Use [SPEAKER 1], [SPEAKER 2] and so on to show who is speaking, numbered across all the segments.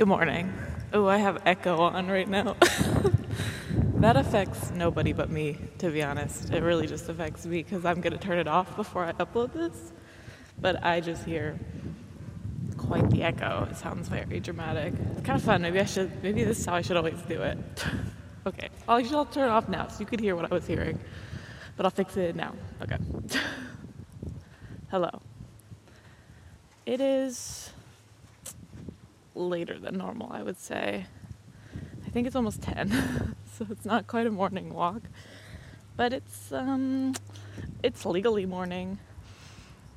[SPEAKER 1] Good morning. Oh, I have echo on right now. that affects nobody but me, to be honest. It really just affects me because I'm going to turn it off before I upload this. But I just hear quite the echo. It sounds very dramatic. It's kind of fun. Maybe I should, maybe this is how I should always do it. okay. I'll, I'll turn it off now so you could hear what I was hearing. But I'll fix it now. Okay. Hello. It is later than normal, I would say. I think it's almost 10, so it's not quite a morning walk, but it's um it's legally morning.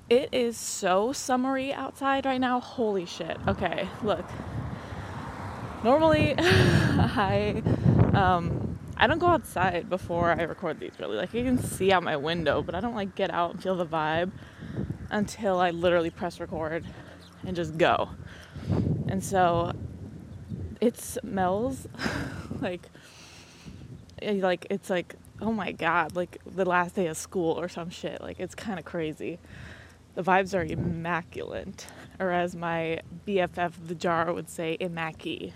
[SPEAKER 1] It is so summery outside right now. Holy shit. Okay, look. Normally I um I don't go outside before I record these really. Like you can see out my window, but I don't like get out and feel the vibe until I literally press record and just go. And so it smells like eh, like it's like oh my god, like the last day of school or some shit. Like it's kind of crazy. The vibes are immaculate, or as my BFF the jar would say, immacky.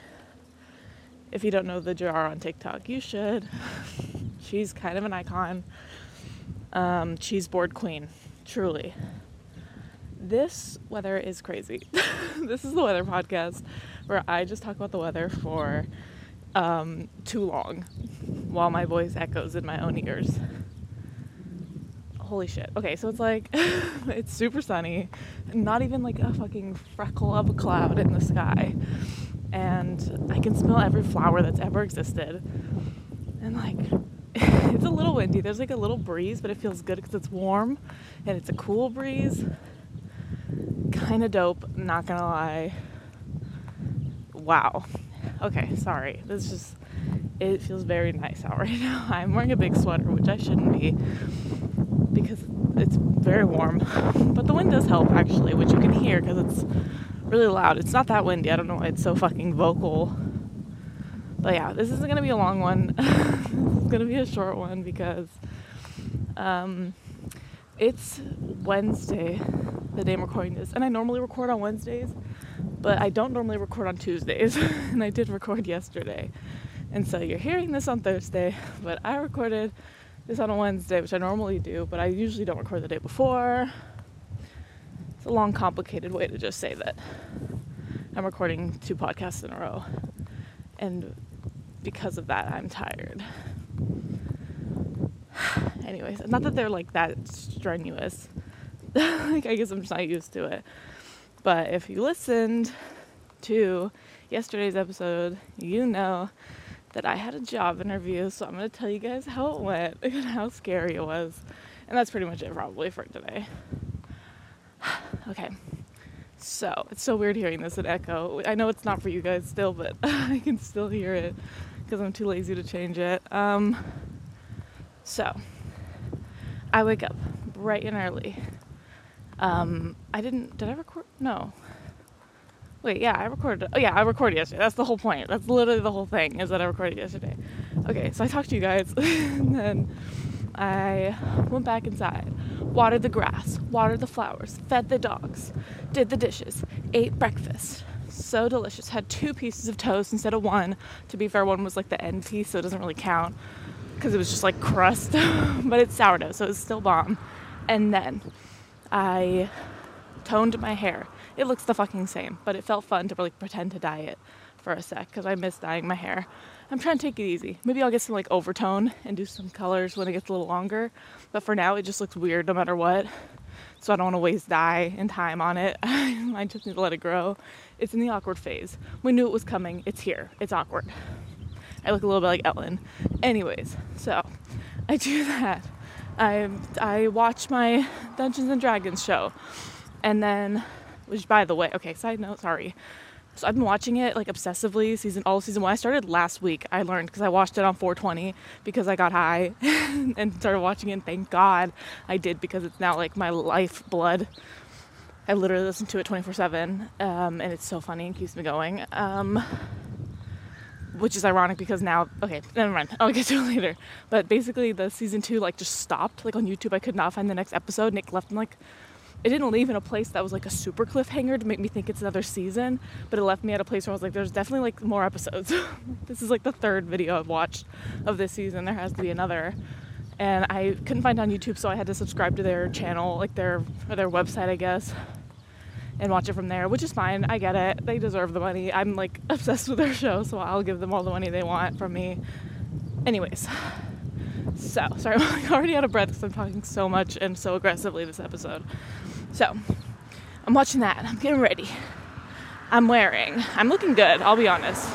[SPEAKER 1] If you don't know the jar on TikTok, you should. She's kind of an icon. Um, cheese board queen, truly this weather is crazy. this is the weather podcast where I just talk about the weather for um, too long while my voice echoes in my own ears. Holy shit. Okay, so it's like, it's super sunny, not even like a fucking freckle of a cloud in the sky. And I can smell every flower that's ever existed. And like, it's a little windy. There's like a little breeze, but it feels good because it's warm and it's a cool breeze kind of dope, not gonna lie. Wow. Okay, sorry. This just it feels very nice out right now. I'm wearing a big sweater, which I shouldn't be because it's very warm. But the wind does help actually, which you can hear because it's really loud. It's not that windy. I don't know why it's so fucking vocal. But yeah, this isn't gonna be a long one. it's gonna be a short one because um, it's Wednesday the day I'm recording this. And I normally record on Wednesdays, but I don't normally record on Tuesdays. and I did record yesterday. And so you're hearing this on Thursday, but I recorded this on a Wednesday, which I normally do, but I usually don't record the day before. It's a long, complicated way to just say that I'm recording two podcasts in a row. And because of that, I'm tired. Anyways, not that they're like that strenuous like I guess I'm just not used to it. But if you listened to yesterday's episode, you know that I had a job interview, so I'm gonna tell you guys how it went and how scary it was. And that's pretty much it probably for today. okay. So it's so weird hearing this at echo. I know it's not for you guys still, but I can still hear it because I'm too lazy to change it. Um, so I wake up bright and early um, I didn't. Did I record? No. Wait, yeah, I recorded. Oh, yeah, I recorded yesterday. That's the whole point. That's literally the whole thing is that I recorded yesterday. Okay, so I talked to you guys, and then I went back inside, watered the grass, watered the flowers, fed the dogs, did the dishes, ate breakfast. So delicious. Had two pieces of toast instead of one. To be fair, one was like the end piece, so it doesn't really count because it was just like crust, but it's sourdough, so it's still bomb. And then I toned my hair. It looks the fucking same, but it felt fun to really pretend to dye it for a sec because I miss dyeing my hair. I'm trying to take it easy. Maybe I'll get some like overtone and do some colors when it gets a little longer, but for now it just looks weird no matter what. So I don't want to waste dye and time on it. I just need to let it grow. It's in the awkward phase. We knew it was coming. It's here. It's awkward. I look a little bit like Ellen. Anyways, so I do that. I I watch my Dungeons and Dragons show, and then, which by the way, okay, side note, sorry. So I've been watching it like obsessively season all season one. I started last week. I learned because I watched it on 420 because I got high and started watching it. And thank God I did because it's now like my lifeblood. I literally listen to it 24 um, 7 and it's so funny and keeps me going. Um, which is ironic because now okay never mind i'll get to it later but basically the season two like just stopped like on youtube i could not find the next episode nick left like it didn't leave in a place that was like a super cliffhanger to make me think it's another season, but it left me at a place where I was like, there's definitely like more episodes. this is like the third video I've watched of this season. There has to be another. And I couldn't find on YouTube, so I had to subscribe to their channel, like their or their website, I guess, and watch it from there, which is fine. I get it. They deserve the money. I'm like obsessed with their show, so I'll give them all the money they want from me. Anyways, so sorry, I'm already out of breath because I'm talking so much and so aggressively this episode. So, I'm watching that. I'm getting ready. I'm wearing, I'm looking good, I'll be honest.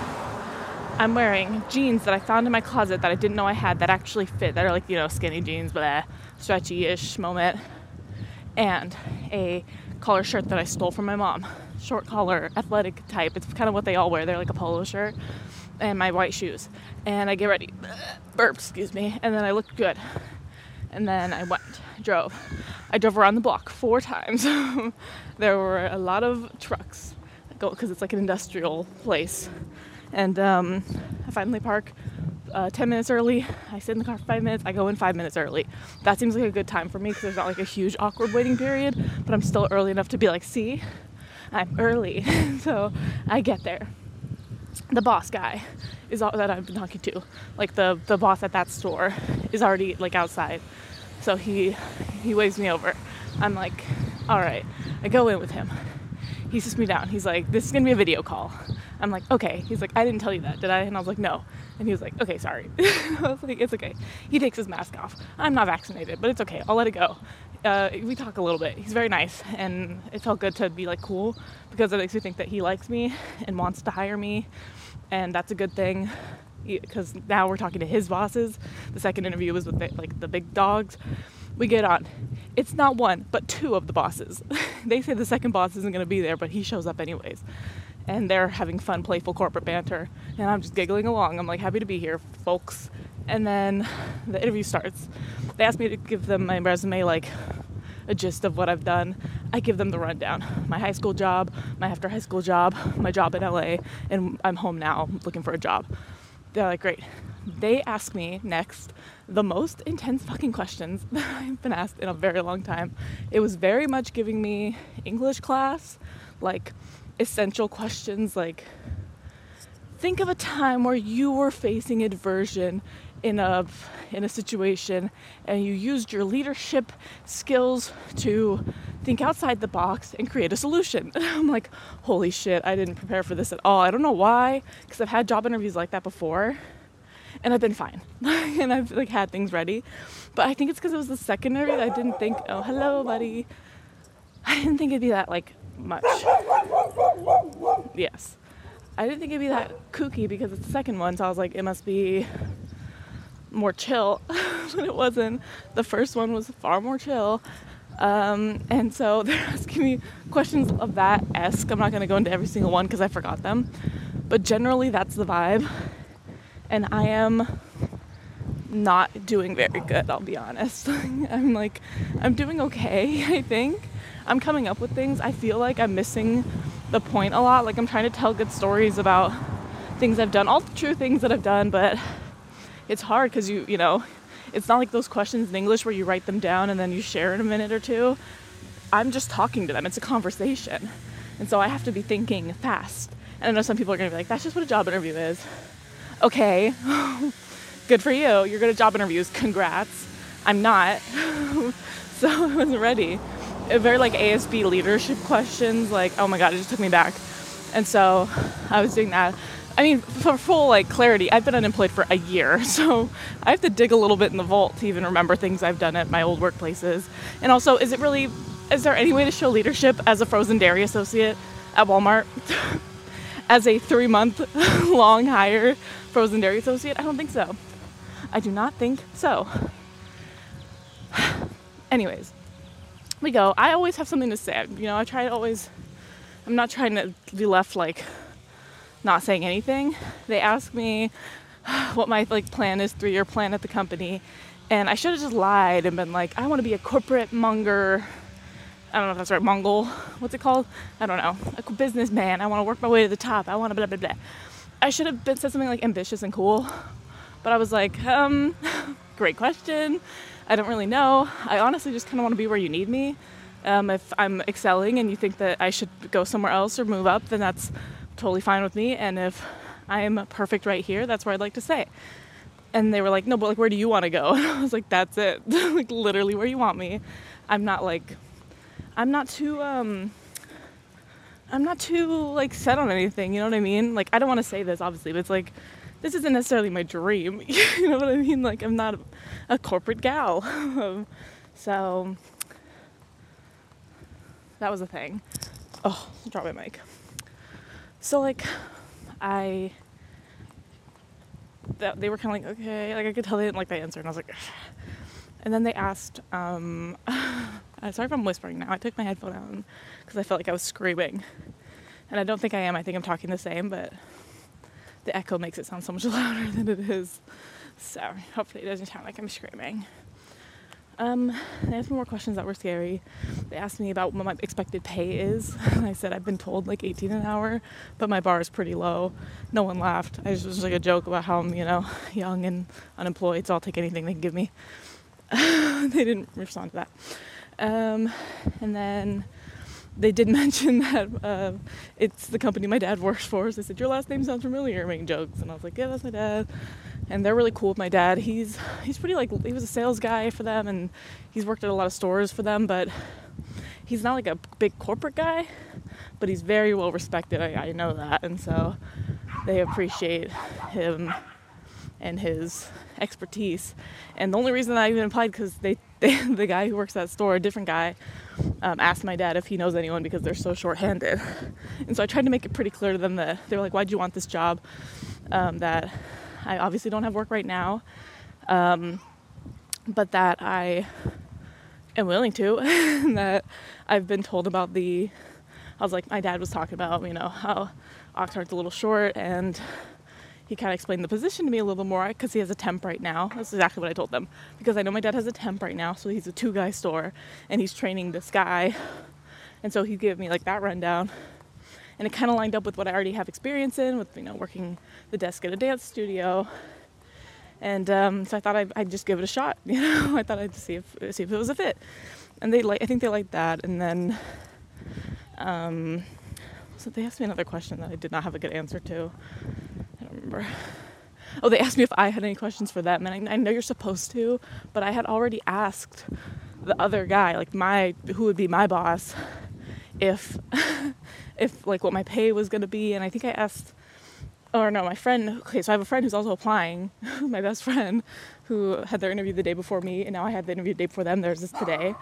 [SPEAKER 1] I'm wearing jeans that I found in my closet that I didn't know I had that actually fit, that are like, you know, skinny jeans, but a stretchy ish moment. And a collar shirt that I stole from my mom. Short collar, athletic type. It's kind of what they all wear. They're like a polo shirt. And my white shoes. And I get ready. Burp, excuse me. And then I looked good. And then I went, drove. I drove around the block four times. there were a lot of trucks because it's like an industrial place. And um, I finally park uh, 10 minutes early. I sit in the car for five minutes. I go in five minutes early. That seems like a good time for me because there's not like a huge awkward waiting period, but I'm still early enough to be like, see, I'm early. so I get there. The boss guy is all that I've been talking to, like the the boss at that store, is already like outside. So he he waves me over. I'm like, all right. I go in with him. He sits me down. He's like, this is gonna be a video call. I'm like, okay. He's like, I didn't tell you that, did I? And I was like, no. And he was like, okay, sorry. I was like, it's okay. He takes his mask off. I'm not vaccinated, but it's okay. I'll let it go. Uh, we talk a little bit. He's very nice, and it felt good to be like cool because it makes me think that he likes me and wants to hire me, and that's a good thing because now we're talking to his bosses. The second interview was with the, like the big dogs. We get on. It's not one, but two of the bosses. they say the second boss isn't going to be there, but he shows up anyways. And they're having fun, playful corporate banter. And I'm just giggling along. I'm like, happy to be here, folks. And then the interview starts. They ask me to give them my resume, like a gist of what I've done. I give them the rundown my high school job, my after high school job, my job in LA, and I'm home now looking for a job. They're like, great. They ask me next the most intense fucking questions that I've been asked in a very long time. It was very much giving me English class, like essential questions like think of a time where you were facing aversion in a in a situation and you used your leadership skills to think outside the box and create a solution. I'm like, holy shit, I didn't prepare for this at all. I don't know why, because I've had job interviews like that before and I've been fine. and I've like had things ready. But I think it's because it was the second interview I didn't think, oh hello buddy. I didn't think it'd be that like much. Yes. I didn't think it'd be that kooky because it's the second one, so I was like, it must be more chill. but it wasn't. The first one was far more chill. Um, and so they're asking me questions of that esque. I'm not going to go into every single one because I forgot them. But generally, that's the vibe. And I am not doing very good, I'll be honest. I'm like, I'm doing okay, I think. I'm coming up with things. I feel like I'm missing the point a lot. Like, I'm trying to tell good stories about things I've done, all the true things that I've done, but it's hard because you, you know, it's not like those questions in English where you write them down and then you share in a minute or two. I'm just talking to them. It's a conversation. And so I have to be thinking fast. And I know some people are going to be like, that's just what a job interview is. Okay, good for you. You're good at job interviews. Congrats. I'm not. so I wasn't ready. Very like ASB leadership questions, like, oh my God, it just took me back. And so I was doing that. I mean, for full like clarity, I've been unemployed for a year, so I have to dig a little bit in the vault to even remember things I've done at my old workplaces. And also, is it really? Is there any way to show leadership as a frozen dairy associate at Walmart? as a three-month-long hire frozen dairy associate? I don't think so. I do not think so. Anyways, we go. I always have something to say. You know, I try to always. I'm not trying to be left like not saying anything. They ask me what my like plan is, three year plan at the company, and I should have just lied and been like, I want to be a corporate monger. I don't know if that's right, Mongol. What's it called? I don't know. A businessman. I want to work my way to the top. I want to blah blah blah. I should have been said something like ambitious and cool, but I was like, um, great question. I don't really know. I honestly just kind of want to be where you need me. Um, if I'm excelling and you think that I should go somewhere else or move up, then that's totally fine with me. And if I am perfect right here, that's where I'd like to stay. And they were like, no, but like, where do you want to go? And I was like, that's it. like, literally where you want me. I'm not like, I'm not too, um, I'm not too like set on anything. You know what I mean? Like, I don't want to say this, obviously, but it's like, this isn't necessarily my dream. you know what I mean? Like, I'm not a, a corporate gal. so, that was a thing. Oh, drop my mic. So, like, I that they were kind of like okay like i could tell they didn't like the answer and i was like and then they asked um sorry if i'm whispering now i took my headphone out because i felt like i was screaming and i don't think i am i think i'm talking the same but the echo makes it sound so much louder than it is so hopefully it doesn't sound like i'm screaming um, they asked me more questions that were scary. They asked me about what my expected pay is. And I said I've been told like 18 an hour, but my bar is pretty low. No one laughed. I just was like a joke about how I'm, you know, young and unemployed, so I'll take anything they can give me. they didn't respond to that. Um, and then they did mention that uh, it's the company my dad works for. So they said, Your last name sounds familiar, making jokes. And I was like, Yeah, that's my dad and they're really cool with my dad. He's he's pretty like he was a sales guy for them and he's worked at a lot of stores for them, but he's not like a big corporate guy, but he's very well respected. I, I know that, and so they appreciate him and his expertise. And the only reason I even applied because they, they, the guy who works at that store, a different guy, um, asked my dad if he knows anyone because they're so short-handed. And so I tried to make it pretty clear to them that they were like, "Why'd you want this job?" Um, that I obviously don't have work right now, um, but that I am willing to, that I've been told about the. I was like, my dad was talking about, you know, how Oxnard's a little short, and he kind of explained the position to me a little more because he has a temp right now. That's exactly what I told them because I know my dad has a temp right now, so he's a two guy store and he's training this guy, and so he gave me like that rundown and it kind of lined up with what I already have experience in, with you know working the desk at a dance studio. And um, so I thought I'd, I'd, just give it a shot. You know, I thought I'd see if see if it was a fit. And they like, I think they liked that. And then, um, so they asked me another question that I did not have a good answer to. Remember. Oh, they asked me if I had any questions for them, and I, I know you're supposed to, but I had already asked the other guy, like my who would be my boss, if if like what my pay was gonna be, and I think I asked, or no, my friend. Okay, so I have a friend who's also applying, my best friend, who had their interview the day before me, and now I had the interview the day before them. There's this today.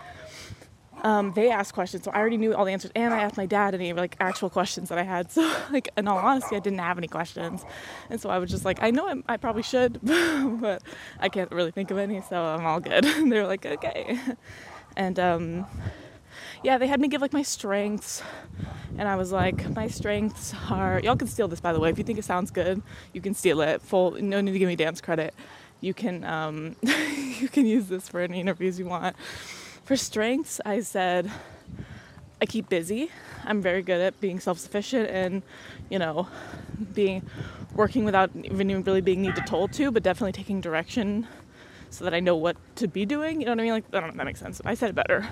[SPEAKER 1] Um, they asked questions, so I already knew all the answers, and I asked my dad any like actual questions that I had. So, like, in all honesty, I didn't have any questions, and so I was just like, I know I, I probably should, but I can't really think of any, so I'm all good. And they were like, okay, and um, yeah, they had me give like my strengths, and I was like, my strengths are. Y'all can steal this, by the way. If you think it sounds good, you can steal it. Full, no need to give me dance credit. You can, um, you can use this for any interviews you want. For strengths, I said, I keep busy. I'm very good at being self-sufficient and, you know, being working without even really being needed told to, but definitely taking direction so that I know what to be doing. You know what I mean? Like, I don't know if that makes sense. I said it better.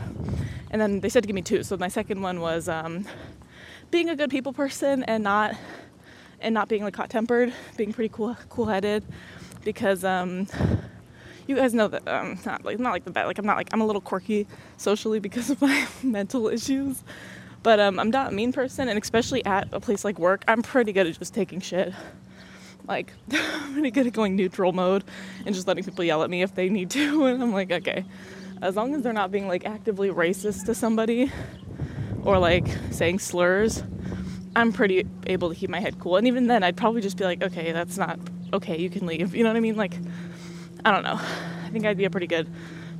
[SPEAKER 1] And then they said to give me two. So my second one was um, being a good people person and not and not being like hot tempered, being pretty cool cool headed, because um, you guys know that um, not like not like the bad like I'm not like I'm a little quirky socially because of my mental issues. But um, I'm not a mean person, and especially at a place like work, I'm pretty good at just taking shit. Like, I'm pretty good at going neutral mode and just letting people yell at me if they need to. And I'm like, okay, as long as they're not being like actively racist to somebody or like saying slurs, I'm pretty able to keep my head cool. And even then, I'd probably just be like, okay, that's not okay, you can leave. You know what I mean? Like, I don't know. I think I'd be a pretty good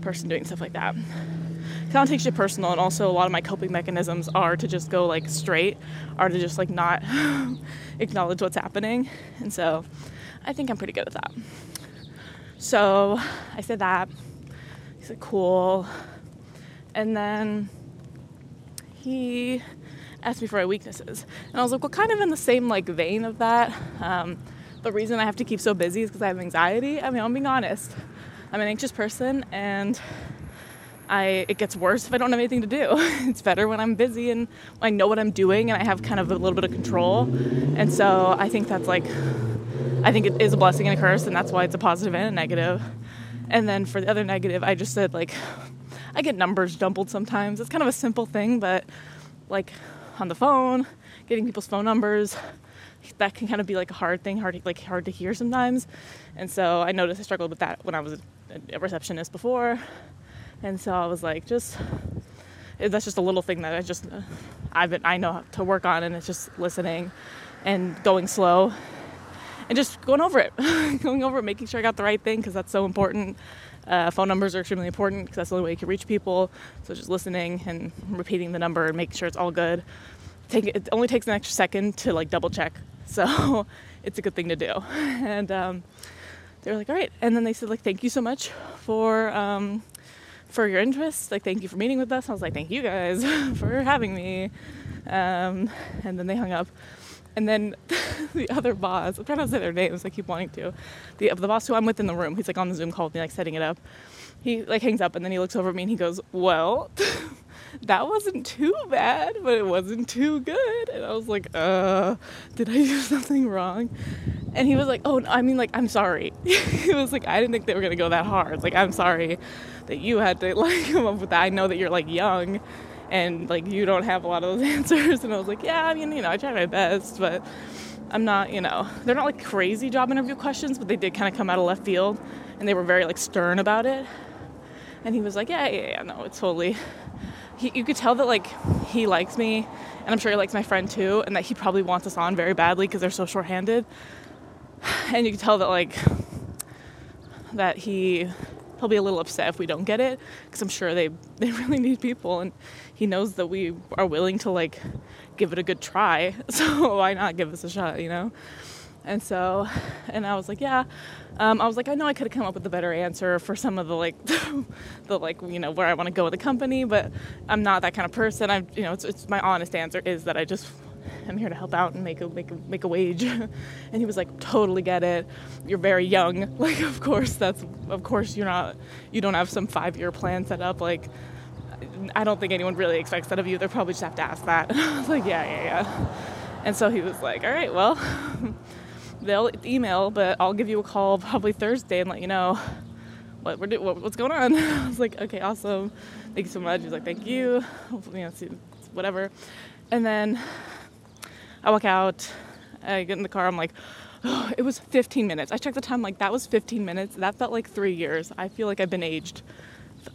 [SPEAKER 1] person doing stuff like that. I don't take shit personal, and also a lot of my coping mechanisms are to just go like straight, are to just like not acknowledge what's happening. And so I think I'm pretty good at that. So I said that. He said, cool. And then he asked me for my weaknesses. And I was like, well, kind of in the same like vein of that. Um, the reason I have to keep so busy is because I have anxiety. I mean, I'm being honest. I'm an anxious person and I it gets worse if I don't have anything to do. it's better when I'm busy and I know what I'm doing and I have kind of a little bit of control. And so I think that's like I think it is a blessing and a curse and that's why it's a positive and a negative. And then for the other negative, I just said like I get numbers jumbled sometimes. It's kind of a simple thing, but like on the phone, getting people's phone numbers, that can kind of be like a hard thing, hard like hard to hear sometimes. And so I noticed I struggled with that when I was a receptionist before. And so I was like, just that's just a little thing that I just I've been I know to work on, and it's just listening and going slow and just going over it, going over it, making sure I got the right thing because that's so important. Uh, phone numbers are extremely important because that's the only way you can reach people. So just listening and repeating the number and making sure it's all good. Take it only takes an extra second to like double check, so it's a good thing to do. And um, they were like, all right, and then they said like, thank you so much for. Um, for your interest. Like, thank you for meeting with us. I was like, thank you guys for having me. Um, and then they hung up. And then the other boss, I'm trying to say their names, I keep wanting to. The, the boss who I'm with in the room, he's like on the Zoom call with me, like setting it up. He like hangs up and then he looks over at me and he goes, Well, that wasn't too bad, but it wasn't too good. And I was like, Uh, did I do something wrong? And he was like, Oh, I mean, like, I'm sorry. he was like, I didn't think they were gonna go that hard. Like, I'm sorry that you had to like come up with that. I know that you're like young and like you don't have a lot of those answers. And I was like, yeah, I mean, you know, I try my best, but I'm not, you know, they're not like crazy job interview questions, but they did kind of come out of left field and they were very like stern about it. And he was like, yeah, yeah, yeah, no, it's totally. He, you could tell that like he likes me, and I'm sure he likes my friend too, and that he probably wants us on very badly because they're so short-handed. And you could tell that like that he he'll be a little upset if we don't get it because I'm sure they they really need people and he knows that we are willing to like give it a good try so why not give us a shot you know and so and I was like yeah um, I was like I know I could have come up with a better answer for some of the like the like you know where I want to go with the company but I'm not that kind of person I'm you know it's, it's my honest answer is that I just I'm here to help out and make a make a, make a wage. and he was like, totally get it. You're very young. Like, of course, that's of course you're not. You don't have some five year plan set up. Like, I don't think anyone really expects that of you. They probably just have to ask that. I was like, yeah, yeah, yeah. And so he was like, all right, well, they'll email, but I'll give you a call probably Thursday and let you know what we're what, what's going on. I was like, okay, awesome. Thank you so much. He's like, thank you. You know, whatever. And then I walk out, I get in the car, I'm like, oh, it was 15 minutes. I checked the time, like, that was 15 minutes. That felt like three years. I feel like I've been aged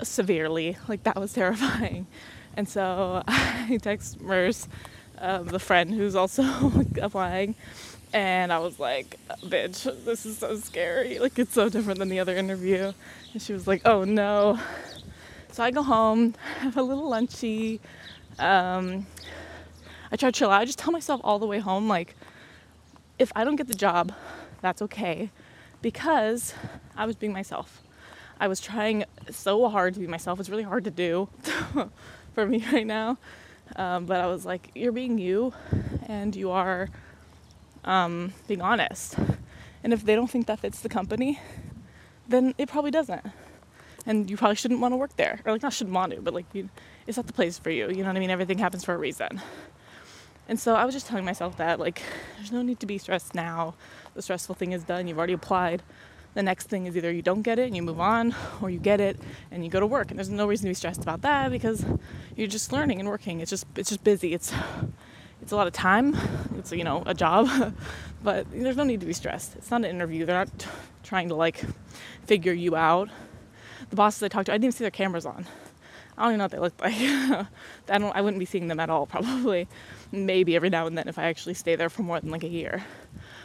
[SPEAKER 1] severely. Like, that was terrifying. And so I text Merce, um, the friend who's also applying, and I was like, bitch, this is so scary. Like, it's so different than the other interview. And she was like, oh no. So I go home, have a little lunchy. Um, I try to chill out. I just tell myself all the way home, like, if I don't get the job, that's okay because I was being myself. I was trying so hard to be myself. It's really hard to do for me right now. Um, but I was like, you're being you and you are um, being honest. And if they don't think that fits the company, then it probably doesn't. And you probably shouldn't want to work there. Or, like, not shouldn't want to, but like, you, it's not the place for you. You know what I mean? Everything happens for a reason. And so I was just telling myself that, like, there's no need to be stressed now. The stressful thing is done, you've already applied. The next thing is either you don't get it and you move on, or you get it and you go to work. And there's no reason to be stressed about that because you're just learning and working. It's just it's just busy. It's it's a lot of time. It's you know a job, but there's no need to be stressed. It's not an interview. They're not trying to like figure you out. The bosses I talked to, I didn't even see their cameras on. I don't even know what they look like. I don't. I wouldn't be seeing them at all probably maybe every now and then if I actually stay there for more than like a year.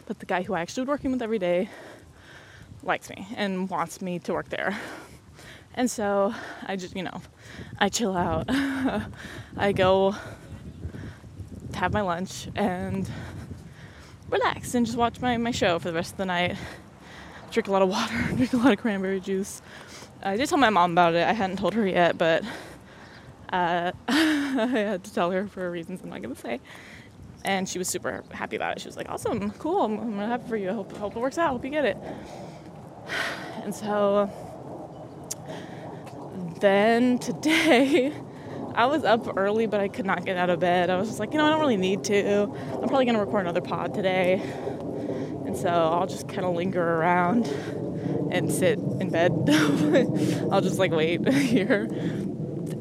[SPEAKER 1] But the guy who I actually was working with every day likes me and wants me to work there. And so I just, you know, I chill out. I go have my lunch and relax and just watch my, my show for the rest of the night. Drink a lot of water, drink a lot of cranberry juice. I did tell my mom about it. I hadn't told her yet, but uh, I had to tell her for reasons I'm not going to say. And she was super happy about it. She was like, awesome, cool, I'm, I'm happy for you. I hope, hope it works out. I hope you get it. And so then today, I was up early, but I could not get out of bed. I was just like, you know, I don't really need to. I'm probably gonna record another pod today, and so I'll just kind of linger around and sit in bed. I'll just like wait here.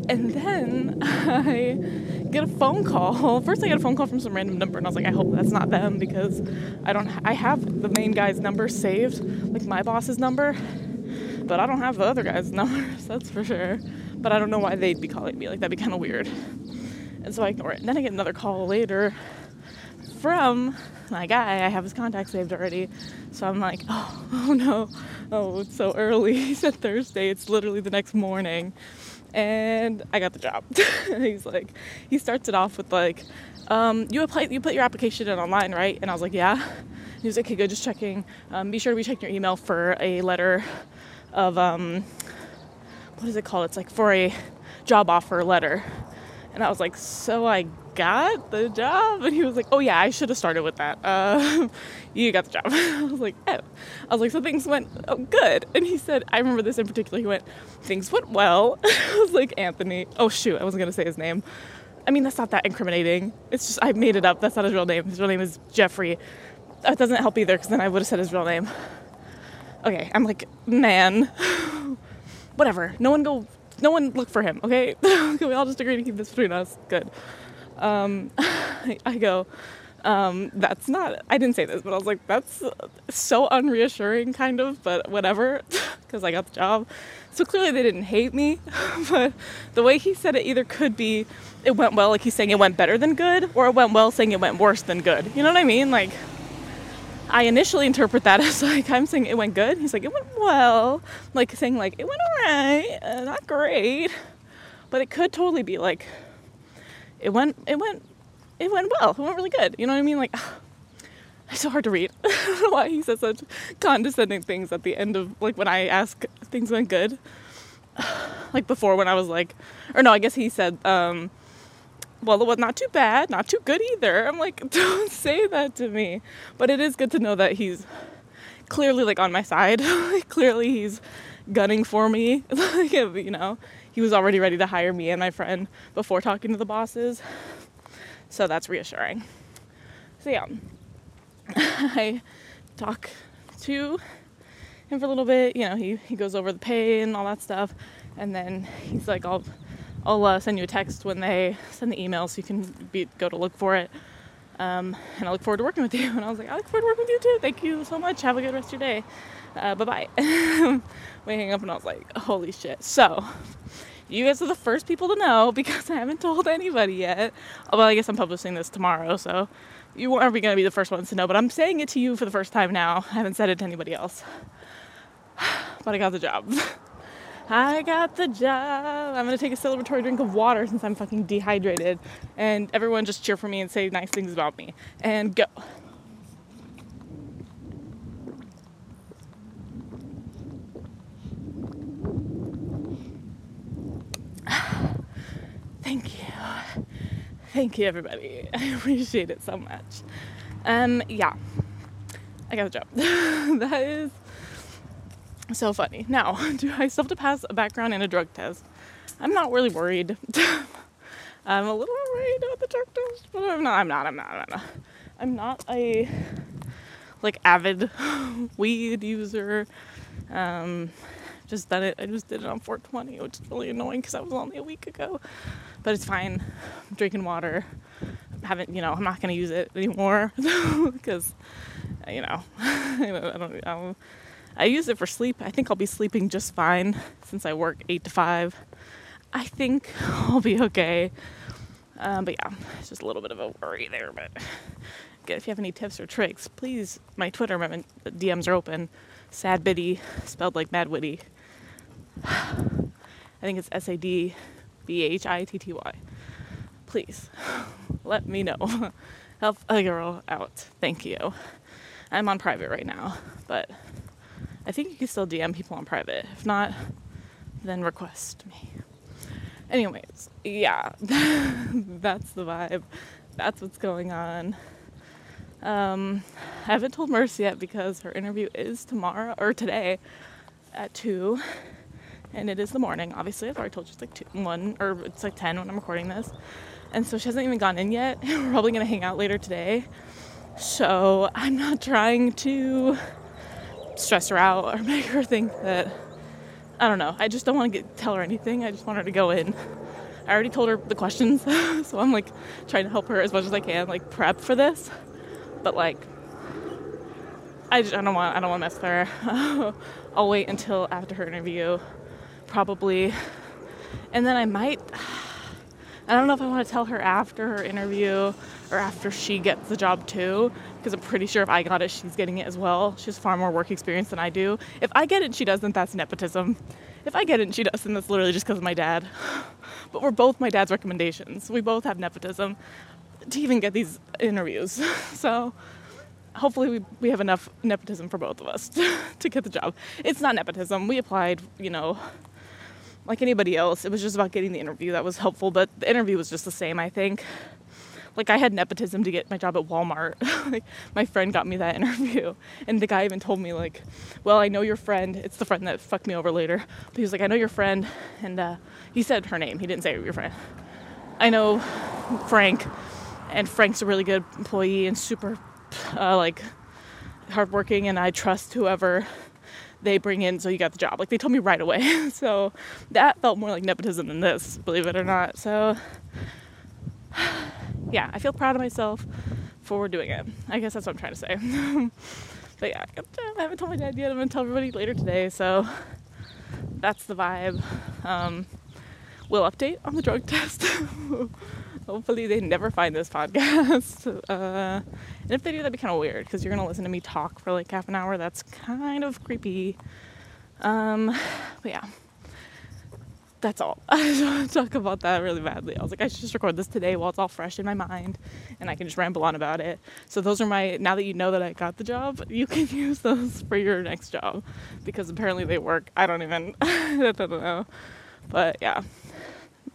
[SPEAKER 1] And then I get a phone call. First, I get a phone call from some random number, and I was like, I hope that's not them because I don't. I have the main guy's number saved, like my boss's number, but I don't have the other guy's numbers. That's for sure. But I don't know why they'd be calling me. Like that'd be kind of weird. And so I ignore it. And then I get another call later from my guy. I have his contact saved already. So I'm like, oh, oh no, oh, it's so early. He said Thursday. It's literally the next morning. And I got the job. He's like, he starts it off with like, um, you apply, you put your application in online, right? And I was like, yeah. He was like, okay, good, just checking. Um, be sure to be checking your email for a letter of, um, what is it called? It's like for a job offer letter. And I was like, so I got the job? And he was like, oh yeah, I should have started with that. Uh, you got the job. I was like, oh. I was like, so things went oh, good. And he said, I remember this in particular. He went, things went well. I was like, Anthony. Oh shoot, I wasn't gonna say his name. I mean, that's not that incriminating. It's just I made it up. That's not his real name. His real name is Jeffrey. That doesn't help either, because then I would have said his real name. Okay, I'm like, man, whatever. No one go. No one look for him. Okay, Can we all just agree to keep this between us. Good um, I go, um, that's not, I didn't say this, but I was like, that's so unreassuring, kind of, but whatever, because I got the job. So clearly they didn't hate me, but the way he said it either could be it went well, like he's saying it went better than good, or it went well, saying it went worse than good. You know what I mean? Like, I initially interpret that as like I'm saying it went good. He's like it went well, like saying like it went alright, uh, not great, but it could totally be like it went it went it went well. It went really good. You know what I mean? Like it's so hard to read. Why he says such condescending things at the end of like when I ask things went good. like before when I was like or no, I guess he said um well, it was not too bad, not too good either. I'm like, don't say that to me. But it is good to know that he's clearly like on my side. clearly he's gunning for me. like, you know, he was already ready to hire me and my friend before talking to the bosses. So that's reassuring. So yeah, I talk to him for a little bit. You know, he, he goes over the pay and all that stuff. And then he's like, I'll, I'll uh, send you a text when they send the email so you can be, go to look for it. Um, and I look forward to working with you. And I was like, I look forward to working with you too. Thank you so much. Have a good rest of your day. Uh, bye bye. we hang up and I was like, holy shit. So, you guys are the first people to know because I haven't told anybody yet. Well, I guess I'm publishing this tomorrow, so you aren't going to be the first ones to know, but I'm saying it to you for the first time now. I haven't said it to anybody else. But I got the job. I got the job. I'm gonna take a celebratory drink of water since I'm fucking dehydrated. And everyone just cheer for me and say nice things about me. And go. Thank you. Thank you, everybody. I appreciate it so much. Um, yeah, I got a job. that is so funny. Now, do I still have to pass a background and a drug test? I'm not really worried. I'm a little worried about the drug test, but I'm not. I'm not. I'm not. I'm not. I'm not a like avid weed user. Um, just done it. I just did it on 420, which is really annoying because that was only a week ago. But it's fine. I'm drinking water. I haven't, you know, I'm not going to use it anymore because, you know, I don't, I don't, I use it for sleep. I think I'll be sleeping just fine since I work 8 to 5. I think I'll be okay. Um, but yeah, it's just a little bit of a worry there. But if you have any tips or tricks, please, my Twitter DMs are open. Sad Biddy, spelled like Mad Witty. I think it's S A D B H I T T Y. Please let me know. Help a girl out. Thank you. I'm on private right now, but I think you can still DM people on private. If not, then request me. Anyways, yeah, that's the vibe. That's what's going on. Um, I haven't told Mercy yet because her interview is tomorrow or today at 2 and it is the morning. Obviously, I've already told you it's like two, one or it's like ten when I'm recording this, and so she hasn't even gone in yet. We're probably gonna hang out later today, so I'm not trying to stress her out or make her think that I don't know. I just don't want to get, tell her anything. I just want her to go in. I already told her the questions, so I'm like trying to help her as much as I can, like prep for this. But like, I, just, I don't want I don't want to mess with her. I'll wait until after her interview, probably, and then I might. I don't know if I want to tell her after her interview or after she gets the job too, because I'm pretty sure if I got it, she's getting it as well. She has far more work experience than I do. If I get it and she doesn't, that's nepotism. If I get it and she doesn't, that's literally just because of my dad. But we're both my dad's recommendations. We both have nepotism to even get these interviews. So hopefully we, we have enough nepotism for both of us to, to get the job. It's not nepotism. We applied, you know, like anybody else. It was just about getting the interview that was helpful, but the interview was just the same, I think. Like I had nepotism to get my job at Walmart. like my friend got me that interview, and the guy even told me like, "Well, I know your friend. It's the friend that fucked me over later." But he was like, "I know your friend," and uh, he said her name. He didn't say your friend. I know Frank, and Frank's a really good employee and super uh, like hardworking, and I trust whoever they bring in so you got the job. Like they told me right away. so that felt more like nepotism than this, believe it or not. So yeah, I feel proud of myself for doing it. I guess that's what I'm trying to say. but yeah, I haven't told my dad yet. I'm gonna tell everybody later today. So that's the vibe. Um, we'll update on the drug test. Hopefully, they never find this podcast. Uh, and if they do, that'd be kind of weird because you're gonna listen to me talk for like half an hour. That's kind of creepy. Um, but yeah that's all. I just want to talk about that really badly. I was like, I should just record this today while it's all fresh in my mind and I can just ramble on about it. So, those are my, now that you know that I got the job, you can use those for your next job because apparently they work. I don't even, I don't know. But yeah,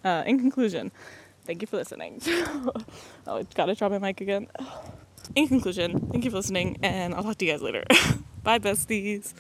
[SPEAKER 1] uh, in conclusion, thank you for listening. oh, I gotta drop my mic again. In conclusion, thank you for listening and I'll talk to you guys later. Bye, besties.